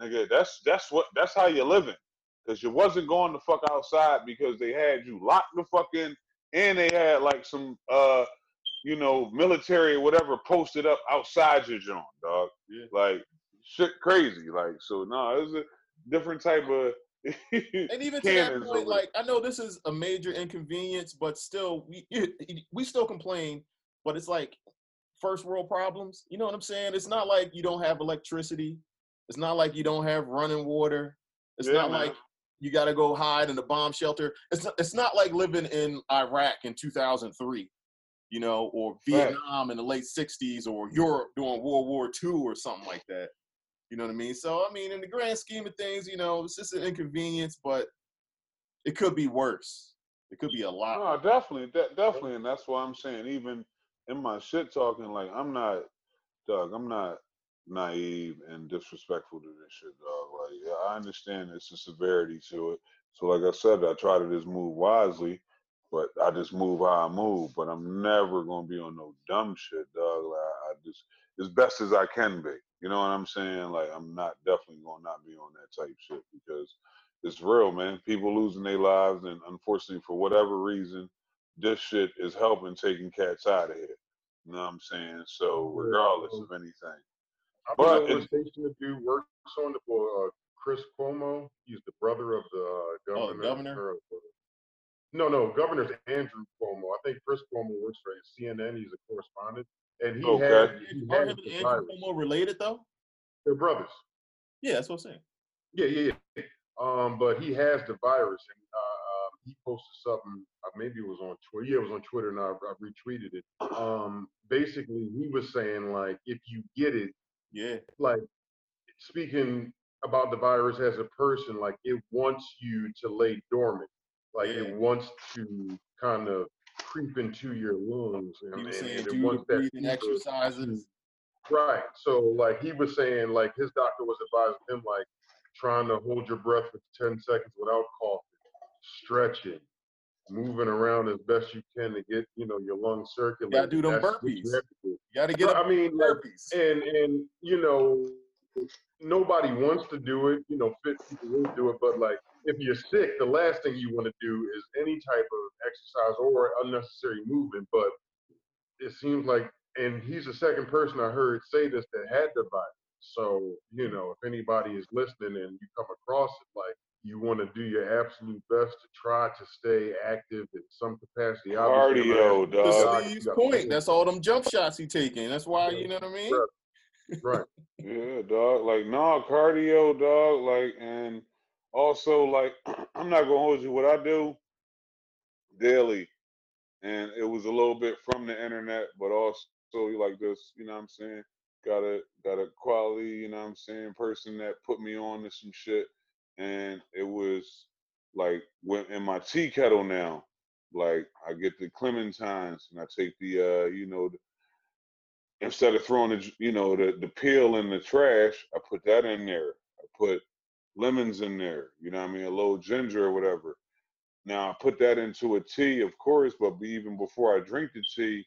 nigga. That's that's what that's how you living. Cause you wasn't going the fuck outside because they had you locked the fuck in, and they had like some uh, you know, military or whatever posted up outside your joint, dog. Yeah. Like shit crazy. Like so, no, it was a different type of. [LAUGHS] and even to that point, like I know this is a major inconvenience, but still, we [LAUGHS] we still complain. But it's like first world problems. You know what I'm saying? It's not like you don't have electricity. It's not like you don't have running water. It's Yeah, not man. like you got to go hide in a bomb shelter. It's not, it's not like living in Iraq in 2003, you know, or Right. Vietnam in the late 60s, or Europe during World War II, or something like that. You know what I mean? So I mean, in the grand scheme of things, you know, it's just an inconvenience, but it could be worse. It could be a lot. No, definitely, de- definitely, and that's why I'm saying even in my shit talking, like I'm not, Doug, I'm not naive and disrespectful to this shit, dog. Like yeah, I understand it's a severity to it. So like I said, I try to just move wisely, but I just move how I move. But I'm never gonna be on no dumb shit, dog. Like I just as best as I can be. You know what I'm saying? Like I'm not definitely gonna not be on that type shit because it's real, man. People losing their lives, and unfortunately, for whatever reason, this shit is helping taking cats out of here. You know what I'm saying? So regardless of anything, I But was on station to do works on the for uh, Chris Cuomo. He's the brother of the uh, Oh, governor. the governor? or, uh, no, no, governor's Andrew Cuomo. I think Chris Cuomo works for CNN. He's a correspondent, and he Okay. had he Are had him and the Andrew. Cuomo related though? They're brothers. Yeah, that's what I'm saying. Yeah, yeah, yeah. Um, but he has the virus, and uh, he posted something. Uh, maybe it was on Twitter. Yeah, it was on Twitter, and I, I retweeted it. Um, basically, he was saying like, if you get it, Yeah, like speaking about the virus as a person, like it wants you to lay dormant, like it wants to kind of creep into your lungs, and, he was saying and it do wants that breathing exercises. Right. So like he was saying, like his doctor was advising him like trying to hold your breath for ten seconds without coughing, stretching, moving around as best you can to get you know your lungs circulating. You gotta do them That's burpees. You got to get But, I mean, like, burpees. and and you know nobody wants to do it. You know, fit people will do it, but like if you're sick, the last thing you want to do is any type of exercise or unnecessary movement. But it seems like, and he's the second person I heard say this that had the virus. So you know, if anybody is listening and you come across it, like you want to do your absolute best to try to stay active in some capacity. Obviously, cardio, dog. Dog, Sleeve's point, that's all them jump shots he taking. That's why you know what I mean. Right. [LAUGHS] Yeah, dog. Like no cardio, dog. Like and also like [CLEARS THROAT] I'm not gonna hold you. What I do daily, and it was a little bit from the internet, but also like this. You know what I'm saying? Got a got a quality. You know what I'm saying? Person that put me on to some shit, and it was like when in my tea kettle now. Like I get the clementines and I take the uh, you know, the, instead of throwing the you know the the peel in the trash, I put that in there. I put lemons in there. You know what I mean? A little ginger or whatever. Now I put that into a tea, of course, but even before I drink the tea,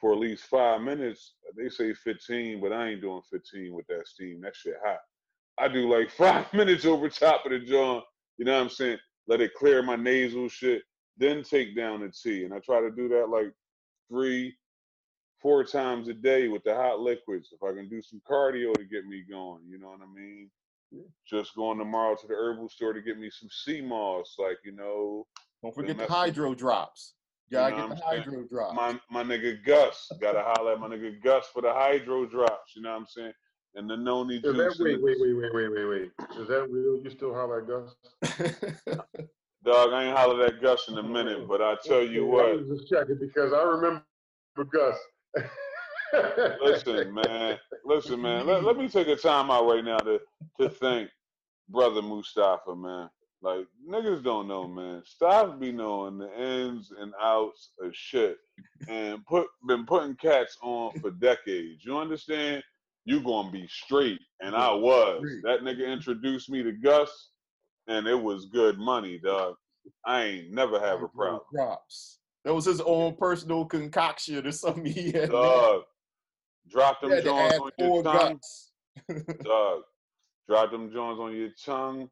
for at least five minutes, they say 15, but I ain't doing 15 with that steam. That shit hot. I do like [LAUGHS] five minutes over top of the jaw. You know what I'm saying? Let it clear my nasal shit, then take down the tea. And I try to do that like three, four times a day with the hot liquids. If I can do some cardio to get me going, you know what I mean? Just going tomorrow to the herbal store to get me some sea moss, like you know, Don't forget the message. hydro drops. You You gotta know get the I'm saying? hydro drops. my my nigga Gus. Gotta holler at my nigga Gus for the hydro drops. You know what I'm saying? And the noni Is juice. that wait, wait, wait, wait, wait, wait, wait? Is that real? You still holler at Gus? [LAUGHS] Dog, I ain't hollered at Gus in a minute, but I tell you Okay, I what. was just checking because I remember Gus. [LAUGHS] Listen, [LAUGHS] man. Listen, man. Let, let me take a time out right now to to think. brother Mustafa, man. Like niggas don't know, man. Stop be knowing the ins and outs of shit, and put been putting cats on for decades. You understand? You gonna be straight, and I was. That nigga introduced me to Gus, and it was good money, dog. I ain't never have a problem. Props. That was his own personal concoction or something he had. Dog, drop them He joints on your tongue. [LAUGHS] Dog, drop them joints on your tongue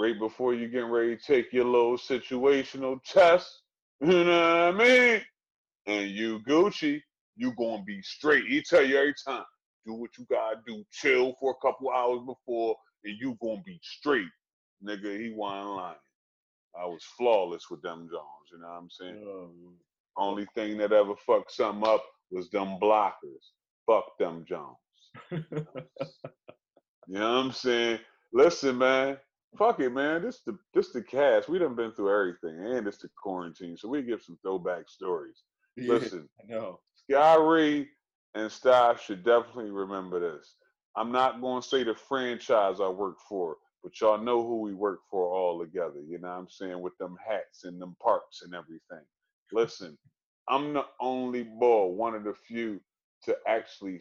right before you getting ready to take your little situational test. You know what I mean? And you Gucci, you gonna be straight. He tell you every time, do what you gotta do. Chill for a couple hours before, and you gonna be straight. Nigga, he wasn't lying. I was flawless with them Jones. You know what I'm saying? Only thing that ever fucked something up was them blockers. Fuck them Jones. [LAUGHS] You know what I'm saying? Listen, man. Fuck it, man. This the this the cast. We done been through everything, and it's the quarantine, so we give some throwback stories. Yeah, Listen, I know. Sky and staff should definitely remember this. I'm not going to say the franchise I work for, but y'all know who we work for all together. You know what I'm saying? With them hats and them parks and everything. Listen, I'm the only boy, one of the few, to actually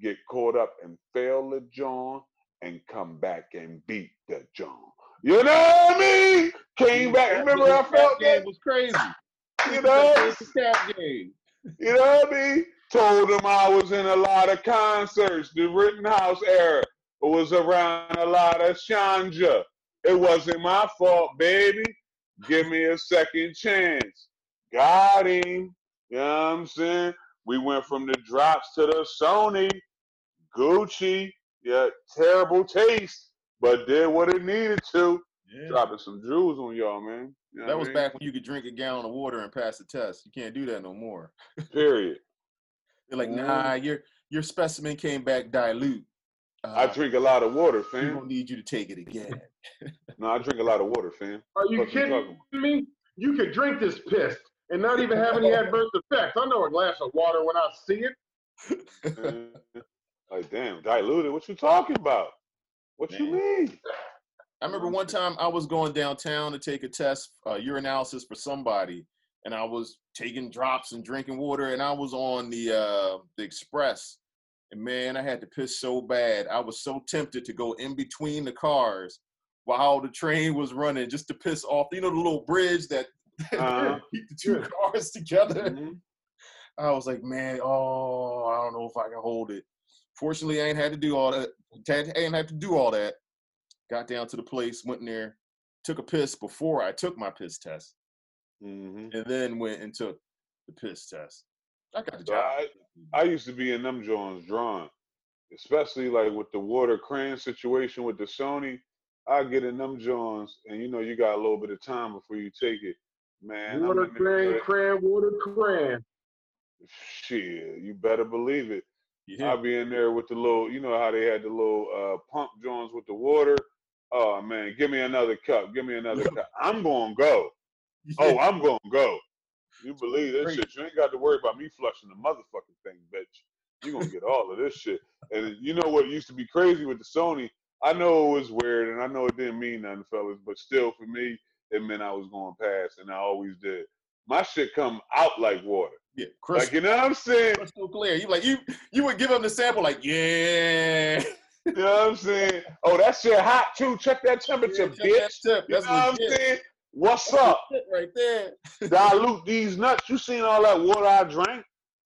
get caught up and fail the John and come back and beat the John. You know what I mean? Came back. Remember I felt game that? was crazy. You know? Cap game. You know what I mean? Told him I was in a lot of concerts. The Rittenhouse era was around a lot of Shanja. It wasn't my fault, baby. Give me a second chance. Got him. You know what I'm saying? We went from the drops to the Sony, Gucci. Yeah, terrible taste, but did what it needed to. Yeah. Dropping some jewels on y'all, man. You know That was mean? back when you could drink a gallon of water and pass the test. You can't do that no more. [LAUGHS] Period. They're like, Mhm. nah, your your specimen came back dilute. I Uh, drink a lot of water, we fam. gonna need you to take it again. [LAUGHS] No, I drink a lot of water, fam. Are you What you kidding talking me? You could drink this piss and not even have any adverse effects. I know a glass of water when I see it. Man, [LAUGHS] like, damn, diluted. What you talking about? What you mean? I remember one time I was going downtown to take a test, uh, urinalysis for somebody, and I was taking drops and drinking water, and I was on the uh, the express, and man, I had to piss so bad. I was so tempted to go in between the cars while the train was running, just to piss off. You know the little bridge that Uh-huh. [LAUGHS] keep the two cars together. Mhm. I was like, man, oh, I don't know if I can hold it. Fortunately, I ain't had to do all that. I ain't had to do all that. Got down to the place, went in there, took a piss before I took my piss test, Mhm. and then went and took the piss test. I got the job. I, I used to be in them Jones drawn, especially like with the water crane situation with the Sony. I get in them Jones, and you know you got a little bit of time before you take it, man. I'm water in the cran, good- water cran. Shit, you better believe it. yeah. I'll be in there with the little, you know how they had the little uh, pump joints with the water. Oh man, give me another cup. Give me another cup. I'm gonna go. Oh, I'm gonna go. You believe this shit? You ain't got to worry about me flushing the motherfucking thing, bitch. You gonna get all of this shit. And you know what used to be crazy with the Sony? I know it was weird, and I know it didn't mean nothing, fellas, but still, for me, it meant I was going past, and I always did. My shit come out like water. yeah, Like you know what I'm saying? crystal clear. You like you you would give them the sample like, yeah. You know what I'm saying? Oh, that shit hot too. Check that temperature, Check bitch. tip. You know what I'm saying? What's That's up? right there. [LAUGHS] Dilute these nuts. You seen all that water I drank?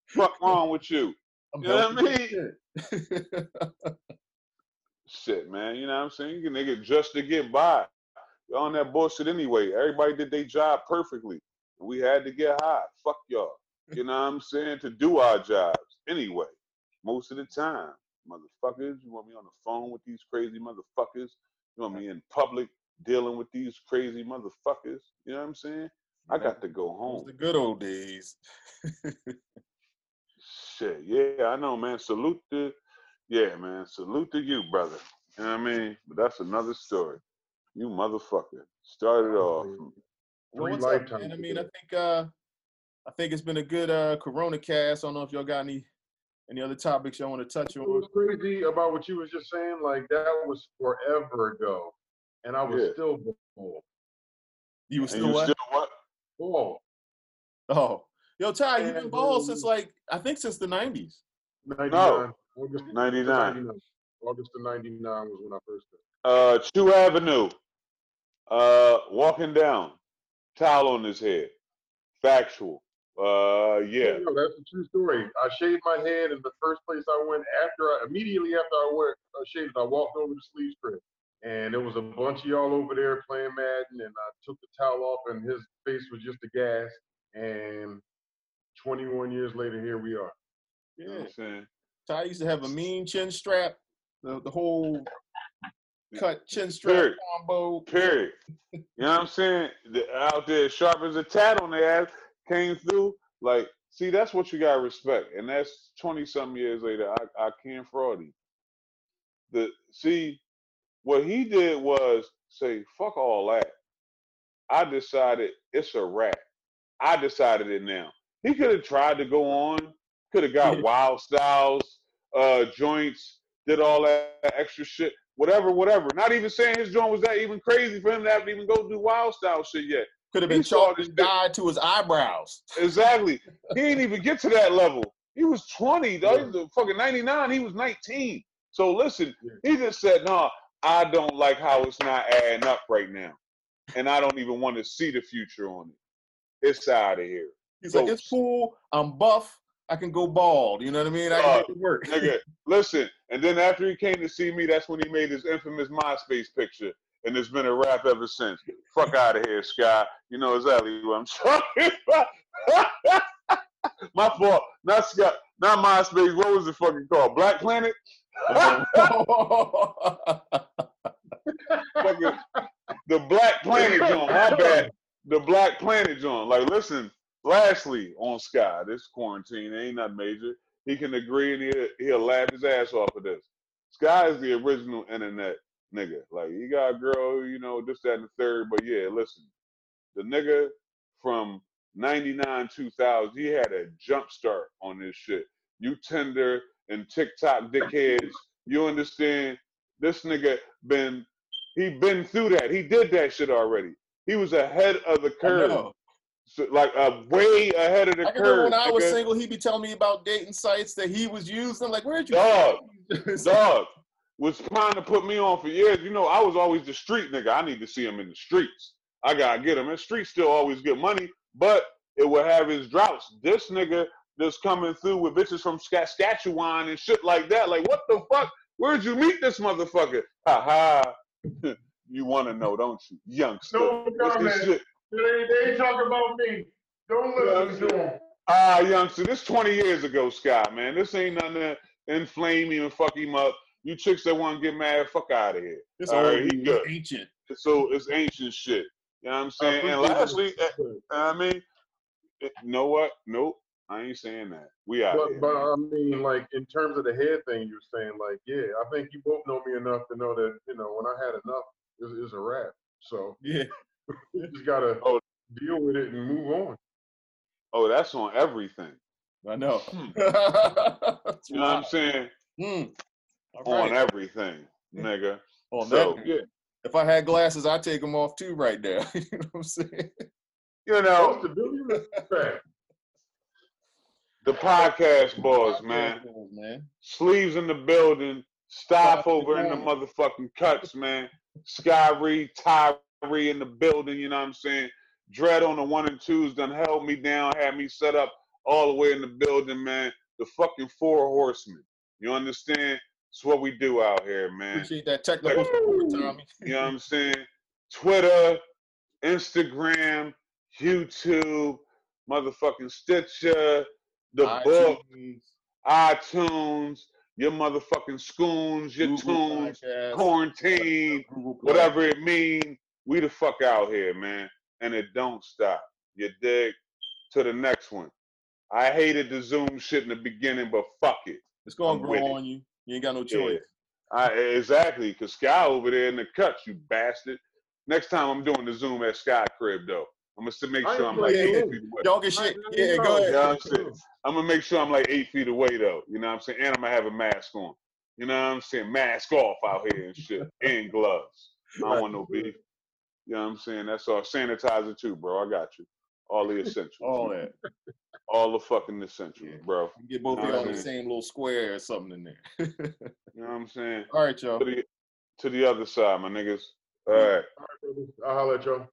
Fuck wrong with you? I'm You know what I as shit. [LAUGHS] Shit, man. You know what I'm saying? You nigga just to get by. On that bullshit anyway. Everybody did their job perfectly. We had to get high. Fuck y'all. [LAUGHS] You know what I'm saying? To do our jobs anyway. Most of the time. Motherfuckers, you want me on the phone with these crazy motherfuckers? You want me in public dealing with these crazy motherfuckers? You know what I'm saying? I got to go home. the good old days. [LAUGHS] Shit, yeah, I know, man. Salute to, yeah, man. Salute to you, brother. You know what I mean? But that's another story. You motherfucker. Started off. Well, Three what's lifetimes man? I mean, I think uh, I think it's been a good uh Corona cast. I don't know if y'all got any any other topics y'all want to touch It on. was crazy about what you was just saying. Like that was forever ago. and I was Yeah. still bald. You were still you what? still what? Bald. Oh, yo, Ty, you've been And, bald um, since like I think since the '90s. 99. August, 99. August of 99 was when I first did. Uh, Chew Avenue. Uh, walking down, towel on his head. Factual. Uh, yeah. No, that's a true story. I shaved my head, and the first place I went after I immediately after I went I shaved, I walked over to Sleeves crib, and there was a bunch of y'all over there playing Madden, and I took the towel off, and his face was just a gas. And 21 years later, here we are. You know what Yeah, I'm saying? Ty used to have a mean chin strap, the the whole cut chin strap Period. combo. Period. You know what I'm saying? The, out there, sharp as a tat on their ass, came through. Like, see, that's what you gotta respect, and that's twenty something years later. I, I can't fraud him. The see, what he did was say, "Fuck all that." I decided it's a wrap. I decided it now. He could have tried to go on, could have got [LAUGHS] wild styles, uh, joints, did all that extra shit, whatever, whatever. Not even saying his joint was that even crazy for him to have to even go do wild style shit yet. Could have been saw chalked and dyed to his eyebrows. Exactly. he didn't even get to that level. He was 20, though. He was fucking 99. He was 19. So listen, he just said, no, I don't like how it's not adding up right now. And I don't even want to see the future on it. It's out of here. He's like, it's cool. I'm buff. I can go bald. You know what I mean? I can Uh, make it work. Nigga, [LAUGHS] listen. And then after he came to see me, that's when he made his infamous MySpace picture. And it's been a rap ever since. Fuck out of here, Sky. You know exactly what I'm [LAUGHS] talking about. [LAUGHS] My fault. Not Sky. Not MySpace. What was it fucking called? Black Planet? The Black Planet joint. My bad. The Black Planet joint. Like, listen, lastly, on Sky, this quarantine ain't nothing major. He can agree and he'll, he'll laugh his ass off of this. Sky is the original internet nigga. Like, he got a girl, you know, this, that, and the third. But yeah, listen, the nigga from 99, 2000, he had a jump start on this shit. You Tinder and TikTok dickheads, you understand? This nigga been, he been through that. He did that shit already. He was ahead of the curve. Know. So, like, uh, way ahead of the I can remember curve. when I was nigga. single, he'd be telling me about dating sites that he was using. Like, where'd you Dog, It's [LAUGHS] dog was trying to put me on for years. You know, I was always the street nigga. I need to see him in the streets. I gotta get him. And streets still always get money, but it will have his droughts. This nigga that's coming through with bitches from Saskatchewan and shit like that. Like, what the fuck? Where'd you meet this motherfucker? Ha ha. [LAUGHS] you wanna know, don't you, youngster? No What's this comment. Shit? They, they ain't talking about me. Don't listen to them. Ah, youngster, this 20 years ago, Scott, man. This ain't nothing to inflame him and fuck him up. You chicks that want to get mad, fuck out of here. It's All old, right, he it's good. ancient. So it's ancient shit. You know what I'm saying? And lastly, uh, I mean, you know what? Nope, I ain't saying that. We out But, here. but man. I mean, like in terms of the head thing, you're saying, like, yeah, I think you both know me enough to know that you know when I had enough, it's, it's a wrap. So Yeah. [LAUGHS] you just gotta Oh. deal with it and move on. Oh, that's on everything. I know. Hmm. [LAUGHS] You know what I'm saying? Hmm. All On everything, nigga. [LAUGHS] On So, that, yeah, if I had glasses, I'd take them off too right now. you know what I'm saying? you know, the duty respect? the podcast boys, man. man. Sleeves in the building. Stop over in the the motherfucking cuts, man. Skyrie, In the building, you know what I'm saying? Dread on the one and twos done held me down, had me set up all the way in the building, man. The fucking four horsemen. You understand? It's what we do out here, man. Appreciate that technical support, Tommy. [LAUGHS] You know what I'm saying? Twitter, Instagram, YouTube, motherfucking Stitcher, the book, iTunes, your motherfucking scoons, your Google tunes, Podcasts, quarantine, whatever it mean. We the fuck out here, man. And it don't stop. You dig? To the next one. I hated the Zoom shit in the beginning, but fuck it. It's gonna I'm grow with it. on you. You ain't got no Yeah. choice. I exactly, cause Sky over there in the cuts, you bastard. Next time I'm doing the Zoom at Sky Crib though. I'm gonna make sure I'm like eight feet away. Y'all get shit. I- I Yeah, know. go Yeah, ahead. I'm. I'm gonna make sure I'm like eight feet away though. You know what I'm saying? And I'm gonna have a mask on. You know what I'm saying? Mask off out here and shit. and gloves. I don't want no beef. You know what I'm saying? That's all. Sanitizer too, bro. I got you. All the essentials. All that. All the fucking essentials, Yeah. bro. Get both of y'all in the same little square or something in there. You know what I'm saying? [LAUGHS] All right, y'all. To the to the other side, my niggas. All right. I'll holler at y'all.